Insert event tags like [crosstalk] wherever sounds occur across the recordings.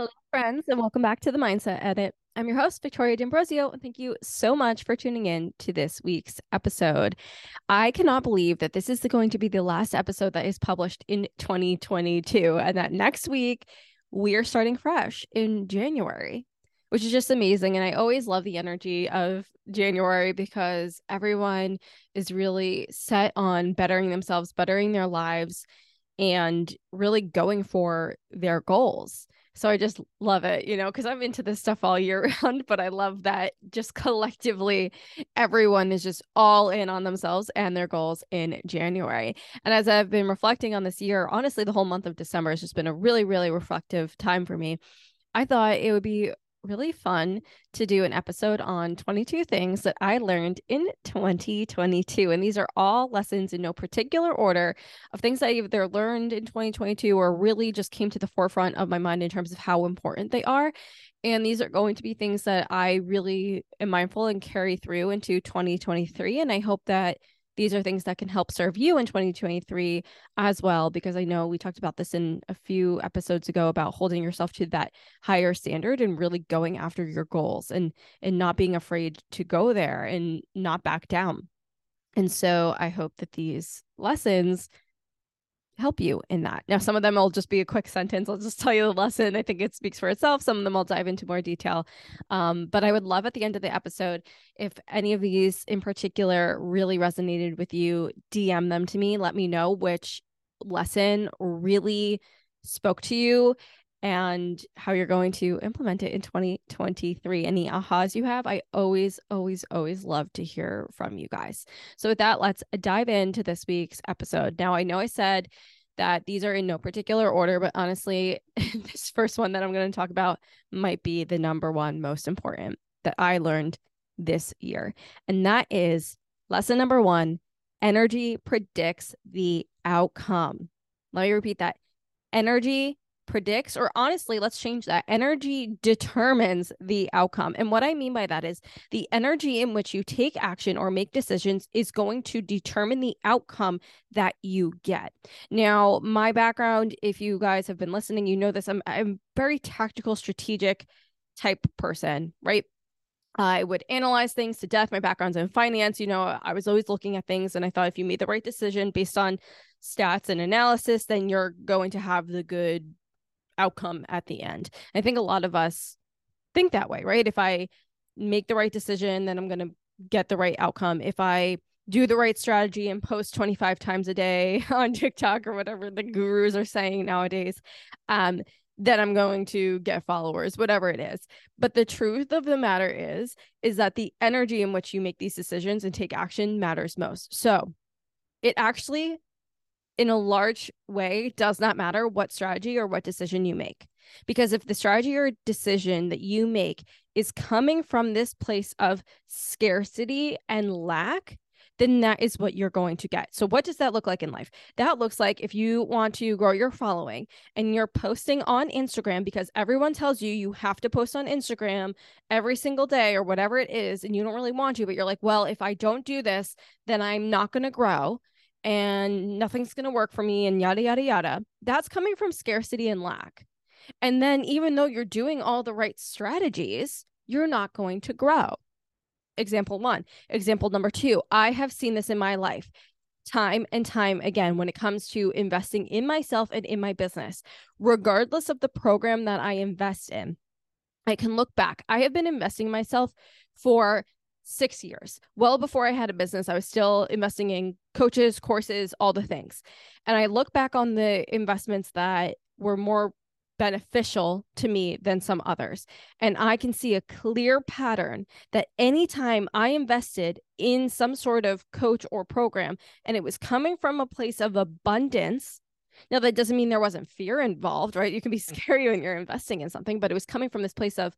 Hello, friends, and welcome back to the Mindset Edit. I'm your host, Victoria D'Ambrosio, and thank you so much for tuning in to this week's episode. I cannot believe that this is going to be the last episode that is published in 2022, and that next week we are starting fresh in January, which is just amazing. And I always love the energy of January because everyone is really set on bettering themselves, bettering their lives, and really going for their goals. So I just love it, you know, because I'm into this stuff all year [laughs] round, but I love that just collectively everyone is just all in on themselves and their goals in January. And as I've been reflecting on this year, honestly, the whole month of December has just been a really, really reflective time for me. I thought it would be really fun to do an episode on 22 things that I learned in 2022. And these are all lessons in no particular order of things I either learned in 2022 or really just came to the forefront of my mind in terms of how important they are. And these are going to be things that I really am mindful and carry through into 2023. And I hope that these are things that can help serve you in 2023 as well because i know we talked about this in a few episodes ago about holding yourself to that higher standard and really going after your goals and and not being afraid to go there and not back down. And so i hope that these lessons help you in that. Now, some of them will just be a quick sentence. I'll just tell you the lesson. I think it speaks for itself. Some of them I'll dive into more detail. Um, but I would love at the end of the episode if any of these in particular really resonated with you, DM them to me. Let me know which lesson really spoke to you and how you're going to implement it in 2023. Any ahas you have, I always, always, always love to hear from you guys. So, with that, let's dive into this week's episode. Now, I know I said that these are in no particular order, but honestly, [laughs] this first one that I'm going to talk about might be the number one most important that I learned this year. And that is lesson number one energy predicts the outcome. Let me repeat that energy predicts, or honestly, let's change that. Energy determines the outcome. And what I mean by that is the energy in which you take action or make decisions is going to determine the outcome that you get. Now, my background, if you guys have been listening, you know this. I'm I'm very tactical, strategic type person, right? I would analyze things to death. My background's in finance. You know, I was always looking at things and I thought if you made the right decision based on stats and analysis, then you're going to have the good outcome at the end. I think a lot of us think that way, right? If I make the right decision, then I'm going to get the right outcome. If I do the right strategy and post 25 times a day [laughs] on TikTok or whatever the gurus are saying nowadays, um, then I'm going to get followers, whatever it is. But the truth of the matter is, is that the energy in which you make these decisions and take action matters most. So it actually in a large way does not matter what strategy or what decision you make. Because if the strategy or decision that you make is coming from this place of scarcity and lack, then that is what you're going to get. So, what does that look like in life? That looks like if you want to grow your following and you're posting on Instagram because everyone tells you you have to post on Instagram every single day or whatever it is, and you don't really want to, but you're like, well, if I don't do this, then I'm not going to grow and nothing's going to work for me and yada, yada, yada. That's coming from scarcity and lack. And then, even though you're doing all the right strategies, you're not going to grow. Example one. Example number two I have seen this in my life time and time again when it comes to investing in myself and in my business, regardless of the program that I invest in. I can look back. I have been investing myself for six years. Well before I had a business, I was still investing in coaches, courses, all the things. And I look back on the investments that were more beneficial to me than some others. And I can see a clear pattern that anytime I invested in some sort of coach or program and it was coming from a place of abundance, now that doesn't mean there wasn't fear involved, right? You can be [laughs] scary when you're investing in something, but it was coming from this place of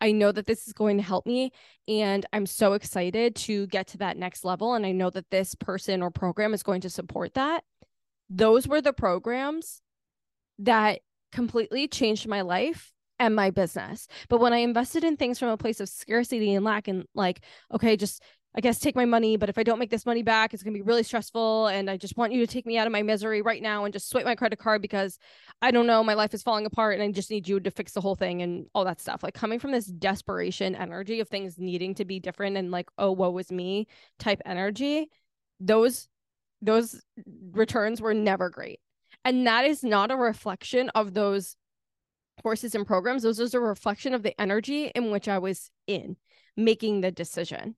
I know that this is going to help me. And I'm so excited to get to that next level. And I know that this person or program is going to support that. Those were the programs that completely changed my life and my business. But when I invested in things from a place of scarcity and lack, and like, okay, just I guess take my money, but if I don't make this money back, it's going to be really stressful. And I just want you to take me out of my misery right now and just swipe my credit card because I don't know, my life is falling apart and I just need you to fix the whole thing and all that stuff. Like coming from this desperation energy of things needing to be different and like, oh, woe is me type energy, those those returns were never great. And that is not a reflection of those courses and programs. Those is a reflection of the energy in which I was in making the decision.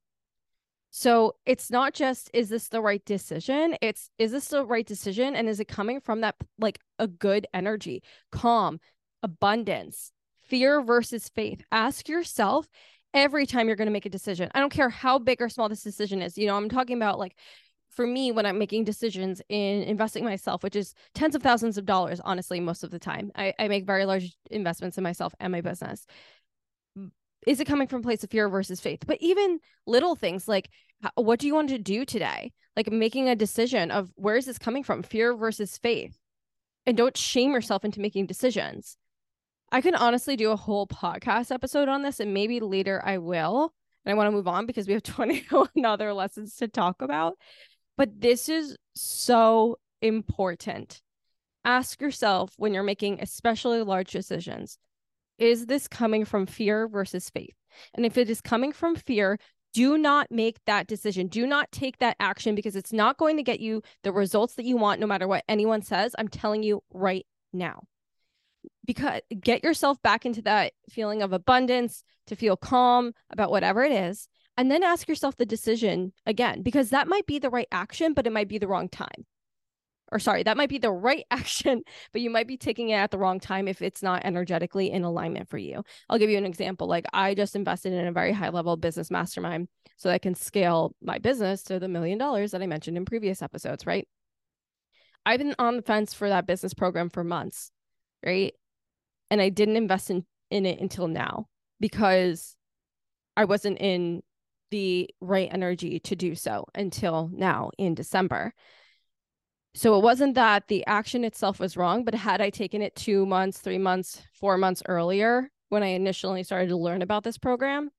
So it's not just is this the right decision? It's is this the right decision and is it coming from that like a good energy, calm, abundance, fear versus faith? Ask yourself every time you're going to make a decision. I don't care how big or small this decision is. You know, I'm talking about like for me when I'm making decisions in investing myself, which is tens of thousands of dollars, honestly, most of the time. I, I make very large investments in myself and my business is it coming from place of fear versus faith? But even little things like what do you want to do today? Like making a decision of where is this coming from fear versus faith. And don't shame yourself into making decisions. I can honestly do a whole podcast episode on this and maybe later i will. And i want to move on because we have [laughs] 21 other lessons to talk about. But this is so important. Ask yourself when you're making especially large decisions is this coming from fear versus faith? And if it is coming from fear, do not make that decision. Do not take that action because it's not going to get you the results that you want, no matter what anyone says. I'm telling you right now. Because get yourself back into that feeling of abundance, to feel calm about whatever it is. And then ask yourself the decision again, because that might be the right action, but it might be the wrong time or sorry, that might be the right [laughs] action, but you might be taking it at the wrong time if it's not energetically in alignment for you. I'll give you an example. Like I just invested in a very high level business mastermind so that I can scale my business to the million dollars that I mentioned in previous episodes, right? I've been on the fence for that business program for months, right? And I didn't invest in, in it until now because I wasn't in the right energy to do so until now in December. So it wasn't that the action itself was wrong, but had I taken it two months, three months, four months earlier when I initially started to learn about this program,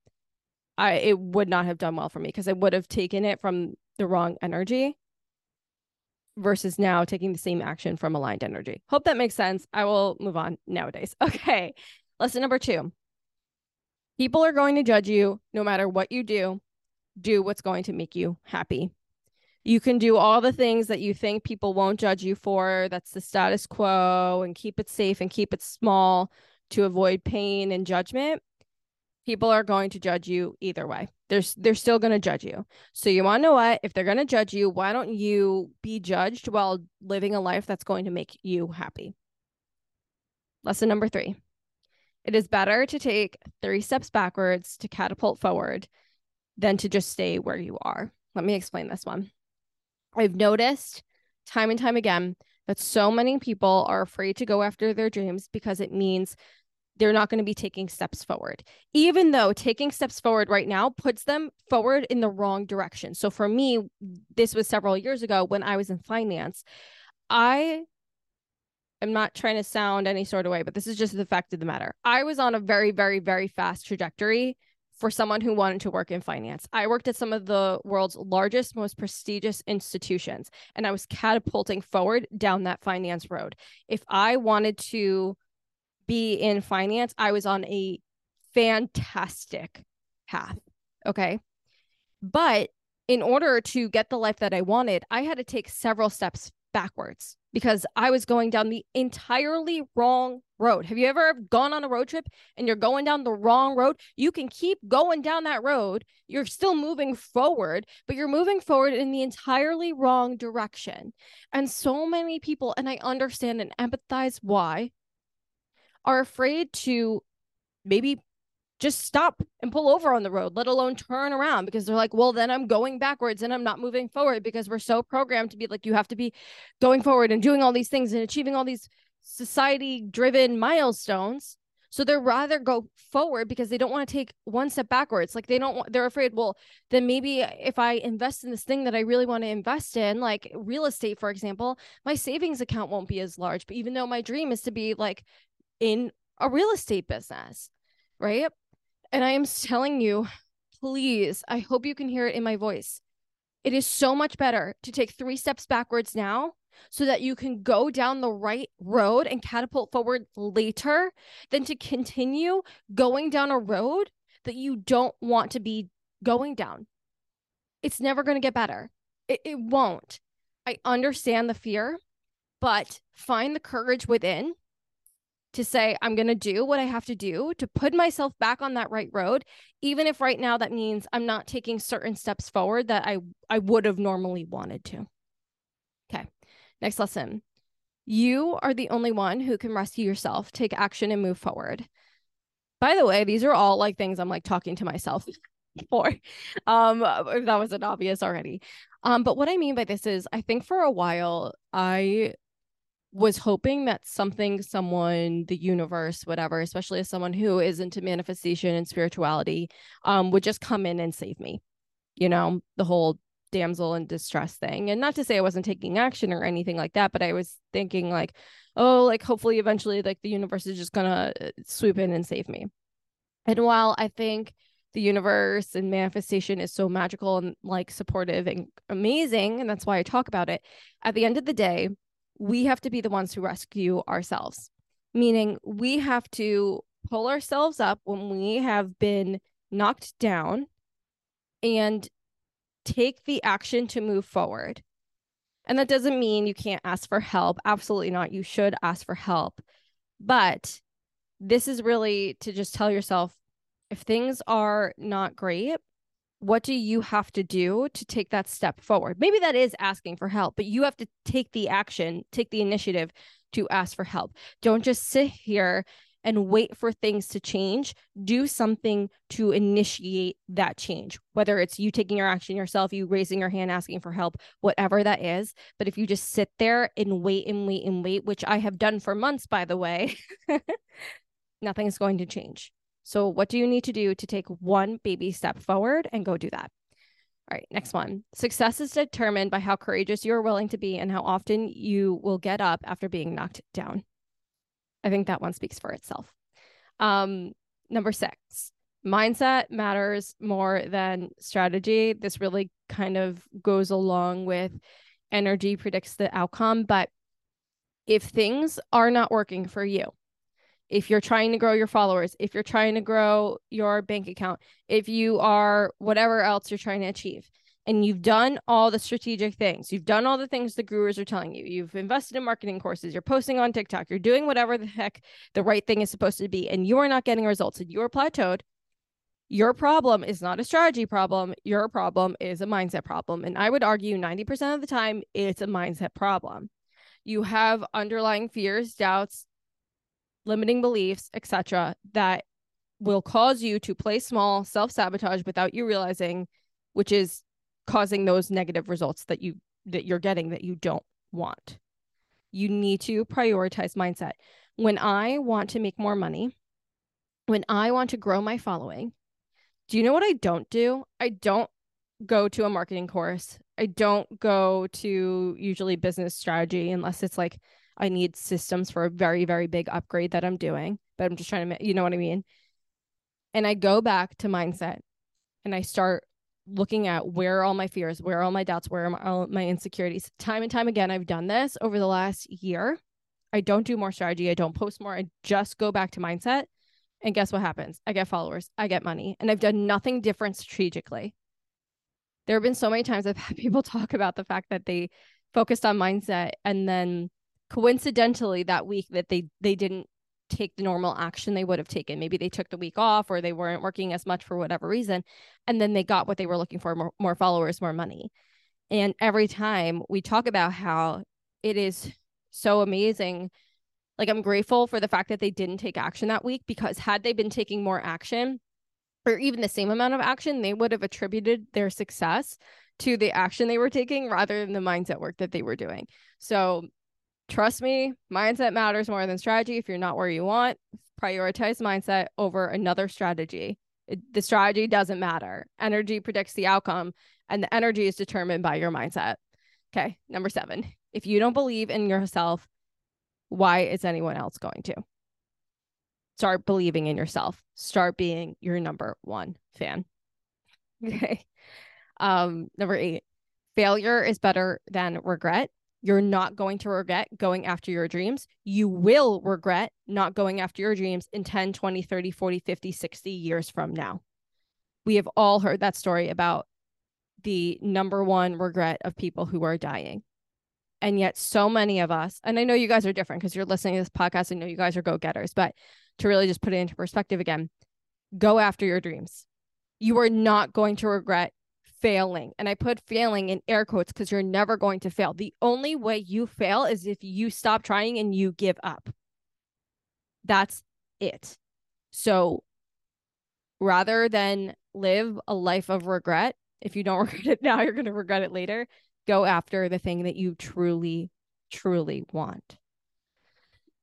I it would not have done well for me because I would have taken it from the wrong energy versus now taking the same action from aligned energy. Hope that makes sense. I will move on nowadays. [laughs] Okay. Lesson number two. People are going to judge you no matter what you do. Do what's going to make you happy. You can do all the things that you think people won't judge you for. That's the status quo and keep it safe and keep it small to avoid pain and judgment. People are going to judge you either way. They're, they're still going to judge you. So, you want to know what? If they're going to judge you, why don't you be judged while living a life that's going to make you happy? Lesson number three it is better to take three steps backwards to catapult forward than to just stay where you are. Let me explain this one. I've noticed time and time again that so many people are afraid to go after their dreams because it means they're not going to be taking steps forward, even though taking steps forward right now puts them forward in the wrong direction. So for me, this was several years ago when I was in finance. I am not trying to sound any sort of way, but this is just the fact of the matter. I was on a very, very, very fast trajectory for someone who wanted to work in finance. I worked at some of the world's largest, most prestigious institutions, and I was catapulting forward down that finance road. If I wanted to be in finance, I was on a fantastic path. Okay. But in order to get the life that I wanted, I had to take several steps backwards because I was going down the entirely wrong road. Have you ever gone on a road trip and you're going down the wrong road? You can keep going down that road. You're still moving forward, but you're moving forward in the entirely wrong direction. And so many people, and I understand and empathize why, are afraid to maybe just stop and pull over on the road, let alone turn around because they're like, well, then I'm going backwards and I'm not moving forward because we're so programmed to be like, you have to be going forward and doing all these things and achieving all these society driven milestones. So they're rather go forward because they don't want to take one step backwards. Like they don't want, they're afraid, well, then maybe if I invest in this thing that I really want to invest in, like real estate, for example, my savings account won't be as large. But even though my dream is to be like in a real estate business, right? And I am telling you, please, I hope you can hear it in my voice. It is so much better to take three steps backwards now so that you can go down the right road and catapult forward later than to continue going down a road that you don't want to be going down. It's never going to get better. It, it won't. I understand the fear, but find the courage within to say, I'm going to do what I have to do to put myself back on that right road, even if right now that means I'm not taking certain steps forward that I, I would have normally wanted to. Okay, next lesson. You are the only one who can rescue yourself, take action, and move forward. By the way, these are all like things I'm like talking to myself [laughs] for. Um, if that wasn't obvious already. Um, but what I mean by this is I think for a while I was hoping that something, someone, the universe, whatever, especially as someone who is into manifestation and spirituality, um, would just come in and save me. You know, the whole damsel in distress thing. And not to say I wasn't taking action or anything like that, but I was thinking like, oh, like hopefully eventually like the universe is just gonna uh, swoop in and save me. And while I think the universe and manifestation is so magical and like supportive and amazing, and that's why I talk about it, at the end of the day, we have to be the ones who rescue ourselves, meaning we have to pull ourselves up when we have been knocked down and take the action to move forward. And that doesn't mean you can't ask for help. Absolutely not. You should ask for help. But this is really to just tell yourself if things are not great, what do you have to do to take that step forward? Maybe that is asking for help, but you have to take the action, take the initiative to ask for help. Don't just sit here and wait for things to change. Do something to initiate that change, whether it's you taking your action yourself, you raising your hand, asking for help, whatever that is. But if you just sit there and wait and wait and wait, which I have done for months, by the way, [laughs] nothing's going to change. So, what do you need to do to take one baby step forward and go do that? All right, next one. Success is determined by how courageous you are willing to be and how often you will get up after being knocked down. I think that one speaks for itself. Um, number six, mindset matters more than strategy. This really kind of goes along with energy predicts the outcome. But if things are not working for you, if you're trying to grow your followers, if you're trying to grow your bank account, if you are whatever else you're trying to achieve, and you've done all the strategic things, you've done all the things the gurus are telling you, you've invested in marketing courses, you're posting on TikTok, you're doing whatever the heck the right thing is supposed to be, and you are not getting results and you are plateaued, your problem is not a strategy problem. Your problem is a mindset problem. And I would argue 90% of the time, it's a mindset problem. You have underlying fears, doubts, limiting beliefs, etc., that will cause you to play small, self-sabotage without you realizing, which is causing those negative results that you that you're getting that you don't want. You need to prioritize mindset. When I want to make more money, when I want to grow my following, do you know what I don't do? I don't go to a marketing course. I don't go to usually business strategy unless it's like I need systems for a very, very big upgrade that I'm doing, but I'm just trying to, you know what I mean? And I go back to mindset and I start looking at where are all my fears, where are all my doubts, where are my, all my insecurities. Time and time again, I've done this over the last year. I don't do more strategy. I don't post more. I just go back to mindset. And guess what happens? I get followers, I get money, and I've done nothing different strategically. There have been so many times I've had [laughs] people talk about the fact that they focused on mindset and then coincidentally that week that they they didn't take the normal action they would have taken. Maybe they took the week off or they weren't working as much for whatever reason and then they got what they were looking for more, more followers more money. And every time we talk about how it is so amazing like i'm grateful for the fact that they didn't take action that week because had they been taking more action or even the same amount of action they would have attributed their success to the action they were taking rather than the mindset work that they were doing. So trust me, mindset matters more than strategy. If you're not where you want, prioritize mindset over another strategy. It, the strategy doesn't matter. Energy predicts the outcome, and the energy is determined by your mindset. Okay, number seven. If you don't believe in yourself, why is anyone else going to? Start believing in yourself. Start being your number one fan. [laughs] Okay. Um, number eight, failure is better than regret. You're not going to regret going after your dreams. You will regret not going after your dreams in 10, 20, 30, 40, 50, 60 years from now. We have all heard that story about the number one regret of people who are dying. And yet, so many of us, and I know you guys are different because you're listening to this podcast. I know you guys are go getters, but to really just put it into perspective again, go after your dreams. You are not going to regret failing. And I put failing in air quotes because you're never going to fail. The only way you fail is if you stop trying and you give up. That's it. So rather than live a life of regret, if you don't [laughs] regret it now, you're going to regret it later. Go after the thing that you truly, truly want.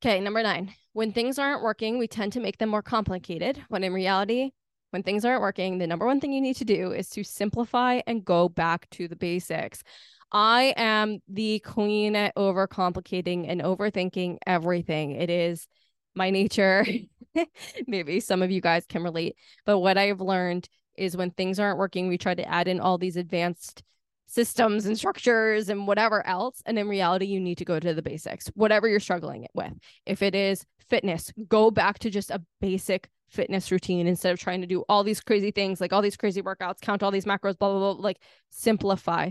Okay, number nine. When things aren't working, we tend to make them more complicated, when in reality, when things aren't working, the number one thing you need to do is to simplify and go back to the basics. I am the queen at overcomplicating and overthinking everything. It is my nature. [laughs] Maybe some of you guys can relate, but what I've learned is when things aren't working, we try to add in all these advanced systems and structures and whatever else. And in reality, you need to go to the basics, whatever you're struggling with. If it is fitness, go back to just a basic fitness routine instead of trying to do all these crazy things, like all these crazy workouts, count all these macros, blah, blah, blah. Like simplify.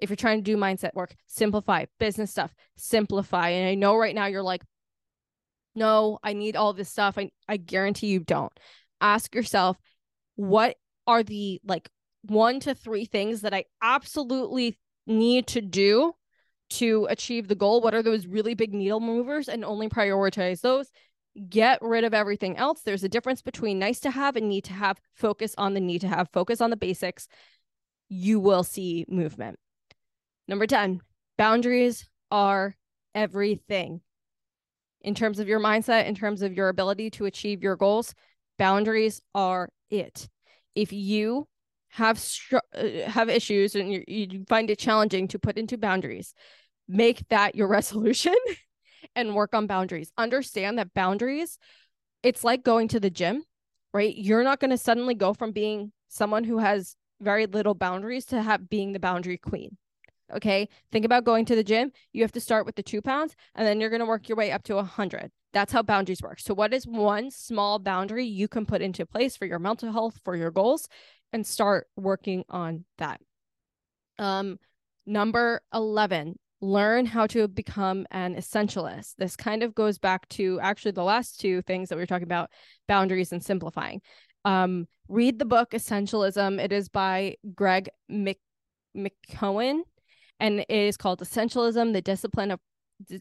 If you're trying to do mindset work, simplify. Business stuff, simplify. And I know right now you're like, no, I need all this stuff. I, I guarantee you don't. Ask yourself, what are the like one to three things that I absolutely need to do to achieve the goal? What are those really big needle movers and only prioritize those? Get rid of everything else. There's a difference between nice to have and need to have. Focus on the need to have, focus on the basics. You will see movement. Number 10, boundaries are everything. In terms of your mindset, in terms of your ability to achieve your goals, boundaries are it. If you have str- uh, have issues and you, you find it challenging to put into boundaries, make that your [laughs] resolution and work on boundaries. Understand that boundaries, it's like going to the gym, right? You're not going to suddenly go from being someone who has very little boundaries to have being the boundary queen. Okay. Think about going to the gym. You have to start with the two pounds and then you're going to work your way up to a hundred. That's how boundaries work. So, what is one small boundary you can put into place for your mental health, for your goals, and start working on that? Um, number 11, learn how to become an essentialist. This kind of goes back to actually the last two things that we were talking about boundaries and simplifying. Um, read the book Essentialism. It is by Greg Mc- McKeown and it is called Essentialism: The Discipline of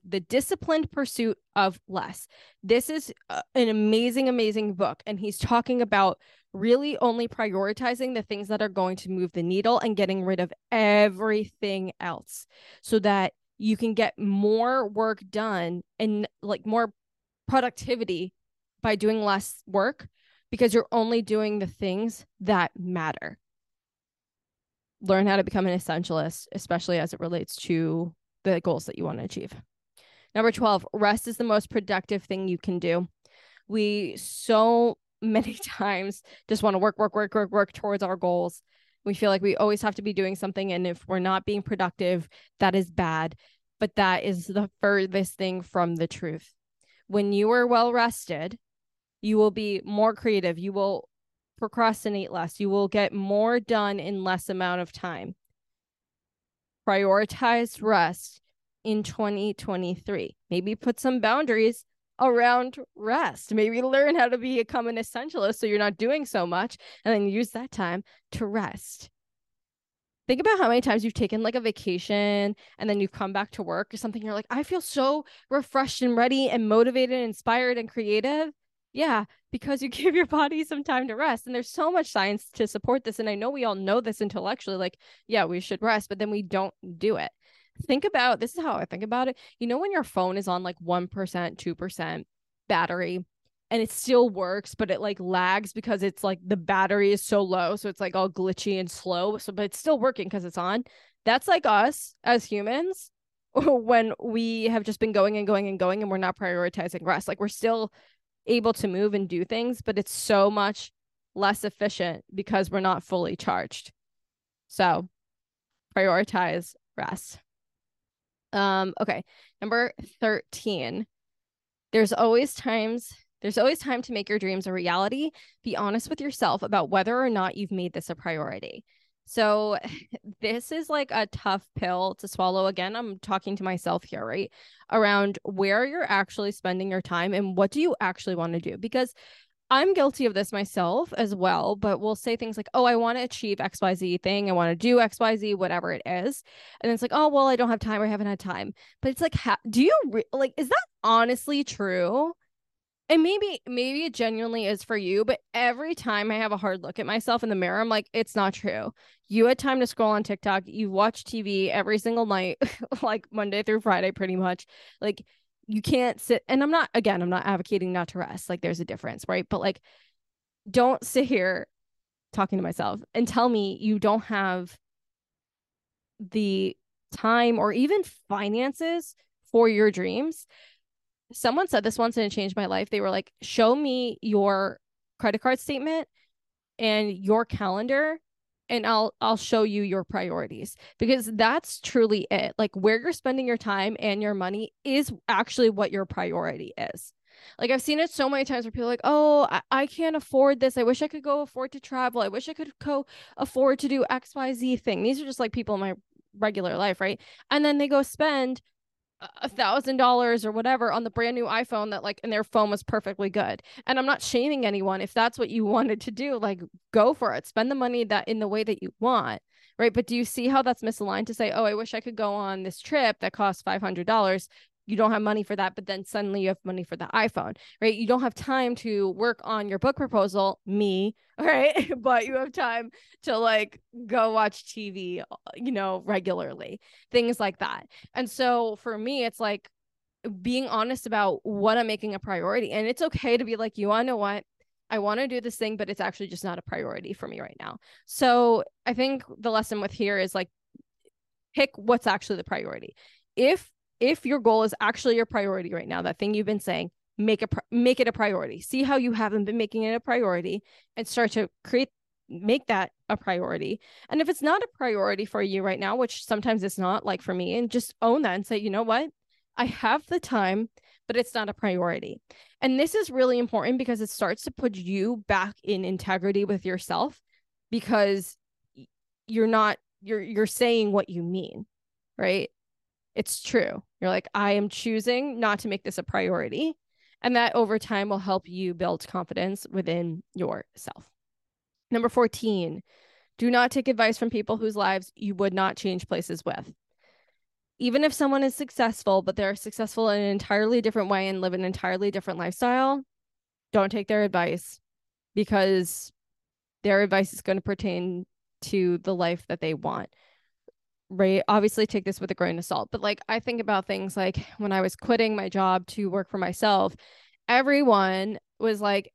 the disciplined pursuit of less. This is uh, an amazing, amazing book. And he's talking about really only prioritizing the things that are going to move the needle and getting rid of everything else so that you can get more work done and like more productivity by doing less work because you're only doing the things that matter. Learn how to become an essentialist, especially as it relates to the goals that you want to achieve. Number 12, rest is the most productive thing you can do. We so [laughs] many times just want to work, work, work, work, work towards our goals. We feel like we always have to be doing something. And if we're not being productive, that is bad. But that is the furthest thing from the truth. When you are well rested, you will be more creative. You will procrastinate less. You will get more done in less amount of time. Prioritize rest in 2023. Maybe put some boundaries around rest. Maybe learn how to become an essentialist so you're not doing so much and then use that time to rest. Think about how many times you've taken like a vacation and then you've come back to work or something. You're like, I feel so refreshed and ready and motivated, and inspired and creative. Yeah, because you [laughs] give your body some time to rest. And there's so much science to support this. And I know we all know this intellectually, like, yeah, we should rest, but then we don't do it. Think about this is how I think about it. You know, when your phone is on like 1%, 2% battery and it still works, but it like lags because it's like the battery is so low. So it's like all glitchy and slow. So, but it's still working because it's on. That's like us as humans [laughs] when we have just been going and going and going and we're not prioritizing rest. Like we're still able to move and do things, but it's so much less efficient because we're not fully charged. So prioritize rest. Um, okay. Number 13. There's always times there's always time to make your dreams a reality. Be honest with yourself about whether or not you've made this a priority. So, [laughs] this is like a tough pill to swallow. Again, I'm talking to myself here, right? Around where you're actually spending your time and what do you actually want to do? Because I'm guilty of this myself as well, but we'll say things like, oh, I want to achieve XYZ thing. I want to do XYZ, whatever it is. And it's like, oh, well, I don't have time. or I haven't had time. But it's like, ha- do you re- like, is that honestly true? And maybe, maybe it genuinely is for you, but every time I have a hard look at myself in the mirror, I'm like, it's not true. You had time to scroll on TikTok. You watch TV every single night, [laughs] like Monday through Friday, pretty much. Like, you can't sit and i'm not again i'm not advocating not to rest like there's a difference right but like don't sit here talking to myself and tell me you don't have the time or even finances for your dreams someone said this once and it changed my life they were like show me your credit card statement and your calendar and I'll I'll show you your priorities because that's truly it. Like where you're spending your time and your money is actually what your priority is. Like I've seen it so many times where people like, "Oh, I, I can't afford this. I wish I could go afford to travel. I wish I could go afford to do XYZ thing." These are just like people in my regular life, right? And then they go spend a thousand dollars or whatever on the brand new iPhone that like and their phone was perfectly good. And I'm not shaming anyone if that's what you [laughs] wanted to do, like go for it. Spend the money that in the way that you want. Right. But do you see how that's misaligned to say, oh, I wish I could go on this trip that costs five hundred dollars you don't have money for that, but then suddenly you have money for the iPhone, right? You don't have time to work on your book proposal, me, [laughs] right? but you have time to like go watch TV, uh, you know, regularly, things like that. And so for me, it's like being honest about what I'm making a priority. And it's okay to be like, you want to know what? I want to do this thing, but it's actually just not a priority for me right now. So I think the lesson with here is like, pick what's actually the priority. If if your goal is actually your priority right now, that thing you've been saying, make a make it a priority. See how you haven't been making it a priority and start to create make that a priority. And if it's not a priority for you right now, which sometimes it's not like for me, and just own that and say, you know what? I have the time, but it's not a priority. And this is really important because it starts to put you back in integrity with yourself because you're not you're you're saying what you mean, right? It's true. You're like, I am choosing not to make this a priority. And that over time will help you build confidence within yourself. Number 14, do not take advice from people whose lives you would not change places with. Even if someone is successful, but they're successful in an entirely different way and live an entirely different lifestyle, don't take their advice because their advice is going to pertain to the life that they want right obviously take this with a grain of salt but like i think about things like when i was quitting my job to work for myself everyone was like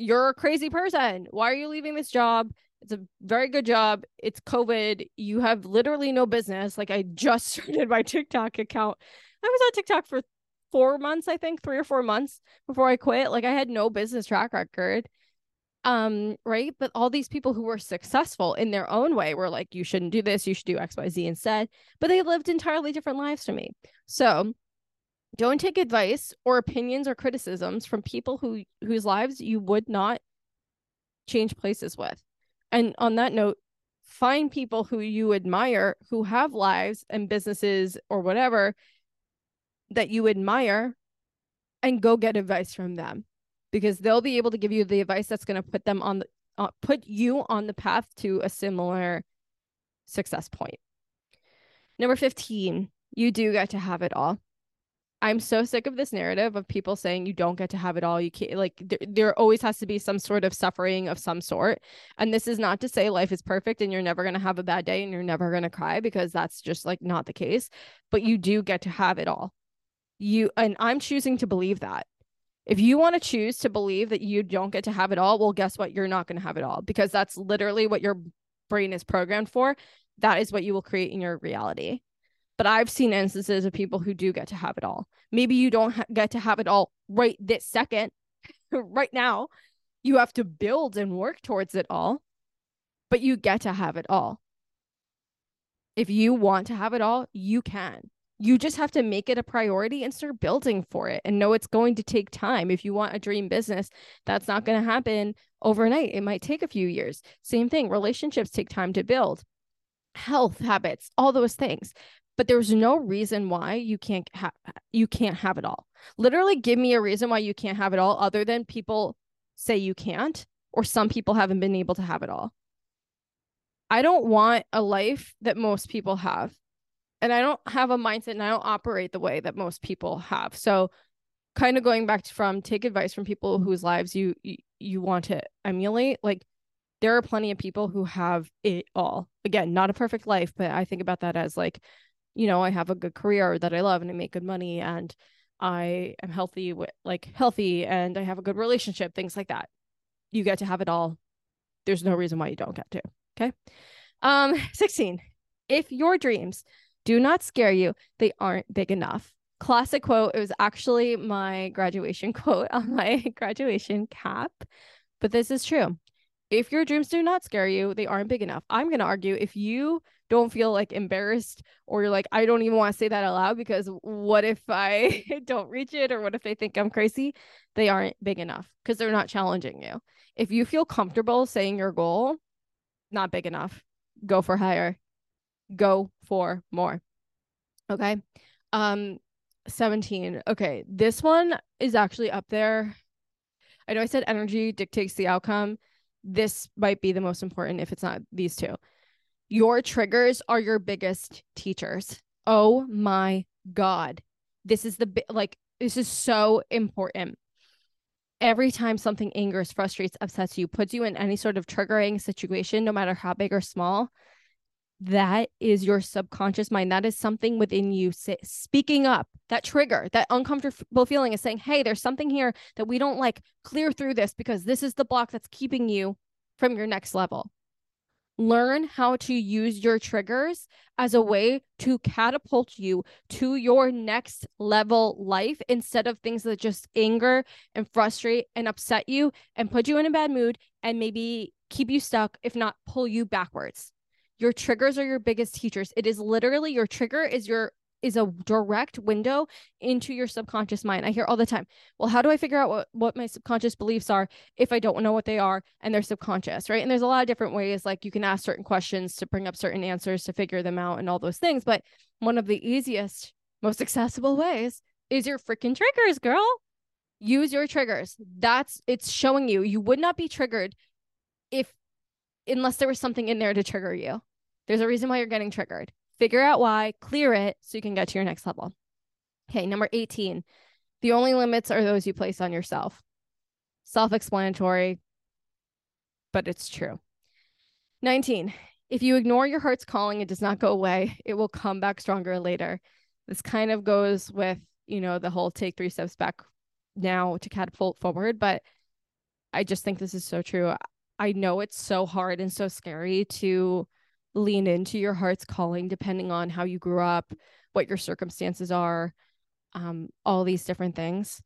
you're a crazy person. Why are you leaving this job? It's a very good job. It's covid. You have literally no business. Like i just [laughs] started my tiktok account. I was on tiktok for four months i think three or four months before i quit. Like i had no business track record um right? But all these people who were successful in their own way were like you shouldn't do this. You should do xyz instead. But they lived entirely different lives from me. So don't take advice or opinions or criticisms from people who whose lives you would not change places with. And on that note find people who you admire who have lives and businesses or whatever that you admire and go get advice from them because they'll be able to give you the advice that's going to put them on the uh, put you on the path to a similar success point. Number 15, you do get to have it all. I'm so sick of this narrative of people saying you don't get to have it all. You can't like there, there always has to be some sort of suffering of some sort. And this is not to say life is perfect and you're never going to have a bad day and you're never going to cry because that's just like not the case, but you do get to have it all. You and I'm choosing to believe that. If you want to choose to believe that you don't get to have it all, well, guess what? You're not going to have it all because that's literally what your brain is programmed for. That is what you will create in your reality. But I've seen instances of people who do get to have it all. Maybe you don't ha- get to have it all right this second, [laughs] right now, You have to build and work towards it all, but you get to have it all. If you want to have it all, you can. You just have to make it a priority and start building for it and know it's going to take time. If you want a dream business, that's not going to happen overnight. It might take a few years. Same thing, relationships take time to build. Health habits, all those things. But there's no reason why you can't have you can't have it all. Literally give me a reason why you can't have it all other than people say you can't or some people haven't been able to have it all. I don't want a life that most people have and I don't have a mindset and I don't operate the way that most people have. So kind of going back to from take advice from people whose lives you, you you want to emulate like there are plenty of people who have it all. Again not a perfect life but i think about that as like you know i have a good career that i love and i make good money and i am healthy with like healthy and i have a good relationship things like that. You get to have it all. There's no reason why you don't get to okay? Um [laughs] 16 if your dreams do not scare you. They aren't big enough. Classic quote. It was actually my graduation [laughs] quote on my [laughs] graduation cap, but this is true. If your dreams do not scare you, they aren't big enough. I'm going to argue if you don't feel like embarrassed or you're like, I don't even want to say that aloud because what if I [laughs] don't reach it or what if they think I'm crazy? They aren't big enough because they're not challenging you. If you feel comfortable saying your goal, not big enough, go for higher go for more. Okay. Um 17. Okay, this one is actually up there. I know I said energy dictates the outcome. This might be the most important if it's not these two. Your triggers are your biggest teachers. Oh my god. This is the like this is so important. Every time something angers, frustrates, upsets you, puts you in any sort of triggering situation, no matter how big or small, that is your subconscious mind. That is something within you speaking up. That trigger, that uncomfortable feeling is saying, hey, there's something here that we don't like. Clear through this because this is the block that's keeping you from your next level. Learn how to use your triggers as a way to catapult you to your next level life instead of things that just anger and frustrate and upset you and put you in a bad mood and maybe keep you stuck, if not pull you backwards. Your triggers are your biggest teachers. It is literally your trigger is your is a direct window into your subconscious mind. I hear all the time, well, how do I figure out what, what my subconscious beliefs are if I don't know what they are and they're subconscious, right? And there's a lot of different ways, like you can ask certain questions to bring up certain answers to figure them out and all those things. But one of the easiest, most accessible ways is your freaking triggers, girl. Use your triggers. That's it's showing you you would not be triggered if unless there was something in there to trigger you. There's a reason why you're getting triggered. Figure out why, clear it so you can get to your next level. Okay, number 18. The only limits are those you place on yourself. Self explanatory, but it's true. 19. If you ignore your heart's calling, it does not go away. It will come back stronger later. This kind of goes with, you know, the whole take three steps back now to catapult forward. But I just think this is so true. I know it's so hard and so scary to lean into your heart's calling depending on how you grew up what your circumstances are um all these different things.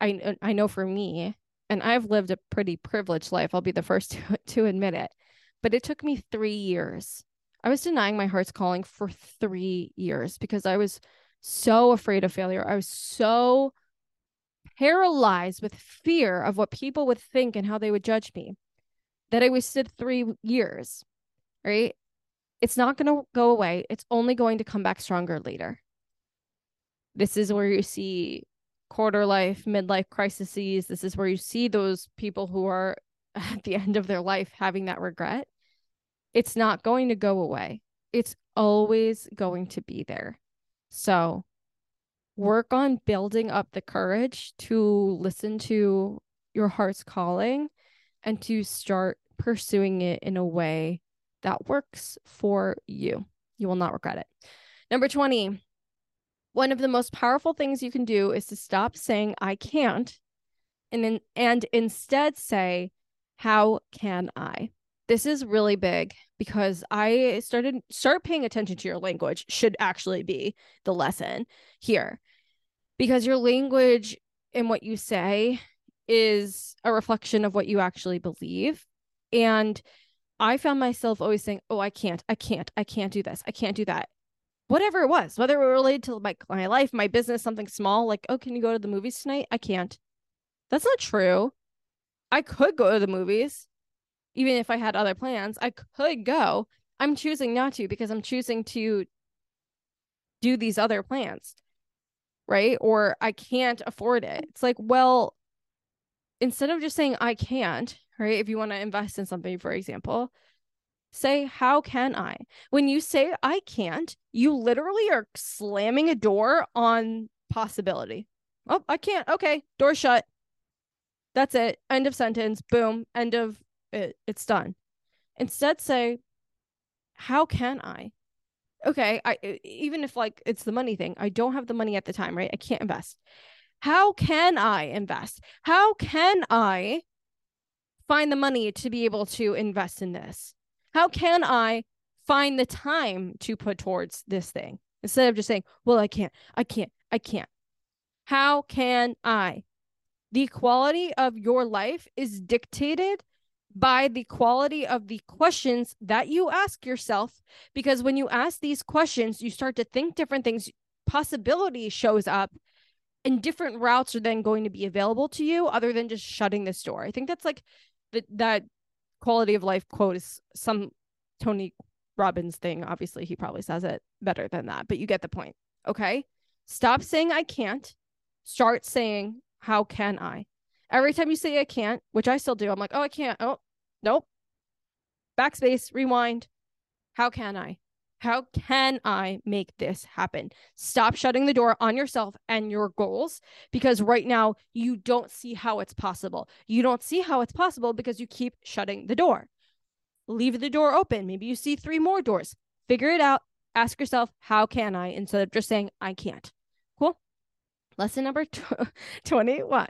I i know for me and i've lived a pretty privileged life i'll be the first [laughs] to, to admit it but it took me 3 years. I was denying my heart's calling for 3 years because i was so afraid of failure. I was so paralyzed with fear of what people would think and how they would judge me that i wasted 3 years right it's not going to go away. It's only going to come back stronger later. This is where you see quarter life, midlife crises. This is where you see those people who are [laughs] at the end of their life having that regret. It's not going to go away. It's always going to be there. So work on building up the courage to listen to your heart's calling and to start pursuing it in a way that works for you. You will not regret it. Number 20. One of the most powerful things you can do is to stop saying I can't and and instead say how can I? This is really big because I started start paying attention to your language should actually be the lesson here. Because your language and what you say is a reflection of what you actually believe. And I found myself always saying, Oh, I can't, I can't, I can't do this, I can't do that. Whatever it was, whether it related to my, my life, my business, something small, like, Oh, can you go to the movies tonight? I can't. That's not true. I could go to the movies, even if I had other plans. I could go. I'm choosing not to because I'm choosing to do these other plans, right? Or I can't afford it. It's like, well, instead of just saying I can't, right? If you want to invest in something, for example, say, How can I? When you say I can't, you literally are slamming a door on possibility. Oh, I can't. Okay, door shut. That's it. End of sentence. Boom. End of it. It's done. Instead, say, How can I? Okay, I even if like it's the money thing, I don't have the money at the time, right? I can't invest. How can I invest? How can I find the money to be able to invest in this? How can I find the time to put towards this thing instead of just saying, well, I can't, I can't, I can't? How can I? The quality of your life is dictated by the quality of the questions that you ask yourself. Because when you ask these questions, you start to think different things, possibility shows up, and different routes are then going to be available to you other than just shutting this door. I think that's like that quality of life quote is some Tony Robbins thing. Obviously, he probably says it better than that, but you get the point. Okay. Stop saying I can't. Start saying, how can I? Every time you say I can't, which I still do, I'm like, oh, I can't. Oh, nope. Backspace, rewind. How can I? How can I make this happen? Stop shutting the door on yourself and your goals because right now you don't see how it's possible. You don't see how it's possible because you keep shutting the door. Leave the door open. Maybe you see three more doors. Figure it out. Ask yourself, how can I? Instead of just saying, I can't. Cool. Lesson number [laughs] 21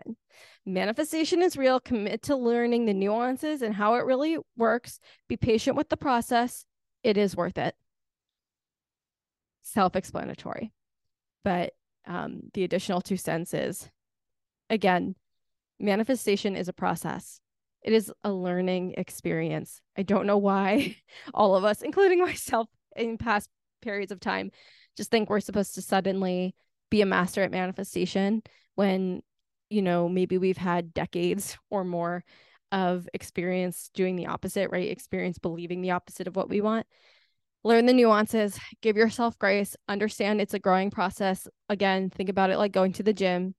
Manifestation is real. Commit to learning the nuances and how it really works. Be patient with the process. It is worth it self-explanatory. But um, the additional two cents is again manifestation is a process. It is a learning experience. I don't know why [laughs] all of us including [laughs] myself in past periods of time just think we're supposed to suddenly be a master at manifestation when you know maybe we've had decades or more of experience doing the opposite right? Experience believing the opposite of what we want learn the nuances, give yourself grace, understand it's a growing process. Again, think about it like going to the gym.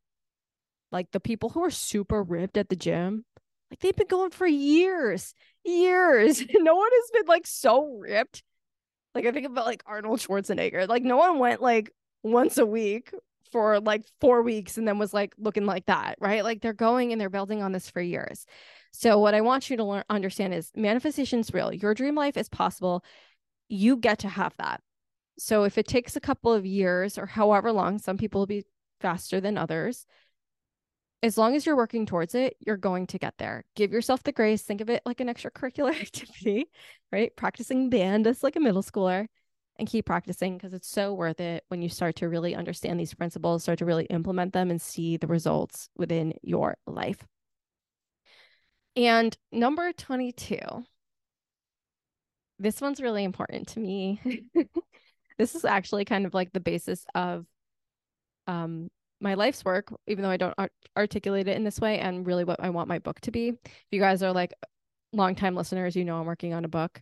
Like the people who are super ripped at the gym, like they've been going for years, years. [laughs] no one has been like so ripped. Like I think about like Arnold Schwarzenegger. Like no one went like once a week for like four weeks and then was like looking like that, right? Like they're going and they're building on this for years. So what I want you to learn understand is manifestation is real. Your dream life is possible you get to have that. So if it takes a couple of years or however long, some people will be faster than others. As long as you're working towards it, you're going to get there. Give yourself the grace. Think of it like an extracurricular [laughs] activity, right? Practicing band as like a middle schooler and keep practicing because it's so worth it when you start to really understand these principles, start to really implement them and see the results within your life. And number 22 this one's really important to me. [laughs] this is actually kind of like the basis of um my life's work, even though I don't art- articulate it in this way, and really what I want my book to be. If you guys are like longtime listeners, you know I'm working on a book.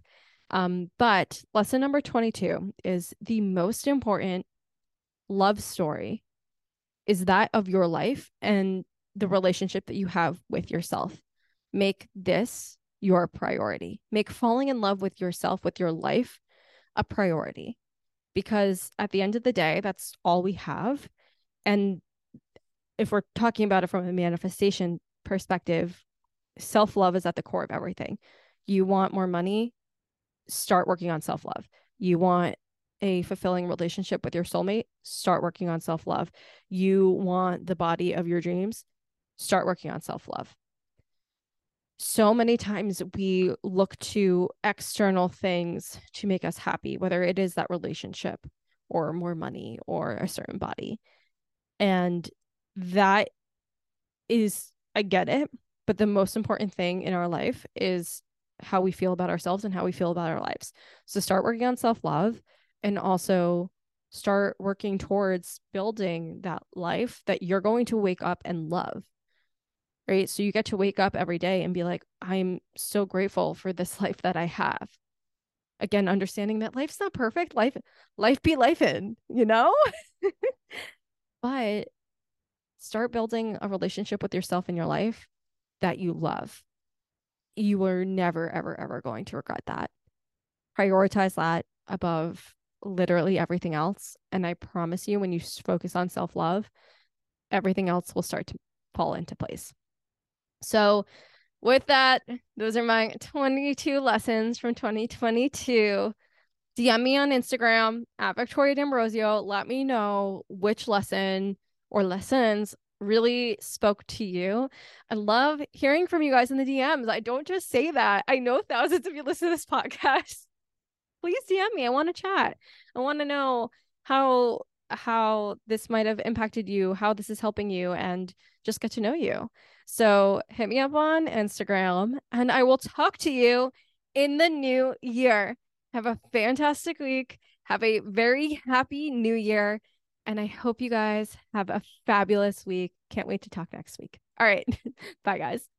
Um, but lesson number 22 is the most important love story is that of your life and the relationship that you have with yourself. Make this your priority. Make falling in love with yourself, with your life, a priority. Because at the end of the day, that's all we have. And if we're talking about it from a manifestation perspective, self love is at the core of everything. You want more money, start working on self love. You want a fulfilling relationship with your soulmate, start working on self love. You want the body of your dreams, start working on self love so many times we look to external things to make us happy, whether it is that relationship or more money or a certain body. And that is I get it. But the most important thing in our life is how we feel about ourselves and how we feel about our lives. So start working on self love and also start working towards building that life that you're going to wake up and love. Right. So you get to wake up every day and be like, I'm so grateful for this [laughs] life that I have. Again, understanding that life's not perfect. Life, life be life in, you know? [laughs] but start building a relationship with yourself in your life that you love. You are never, ever, ever going to regret that. Prioritize that above literally everything else. And I promise you, when you focus on self love, everything else will start to fall into place. So, with that, those are my 22 lessons from 2022. DM me on Instagram at Victoria D'Ambrozio. Let me know which lesson or lessons really spoke to you. I love hearing from you guys in the DMs. I don't just say that. I know thousands of you listen to this [laughs] podcast. Please DM me. I want to chat. I want to know how how this might have impacted you, how this is helping you and just get to know you. So, hit me up on Instagram and I will talk to you in the new year. Have a fantastic week. Have a very happy new year. And I hope you guys have a fabulous week. Can't wait to talk next week. All right. [laughs] Bye, guys.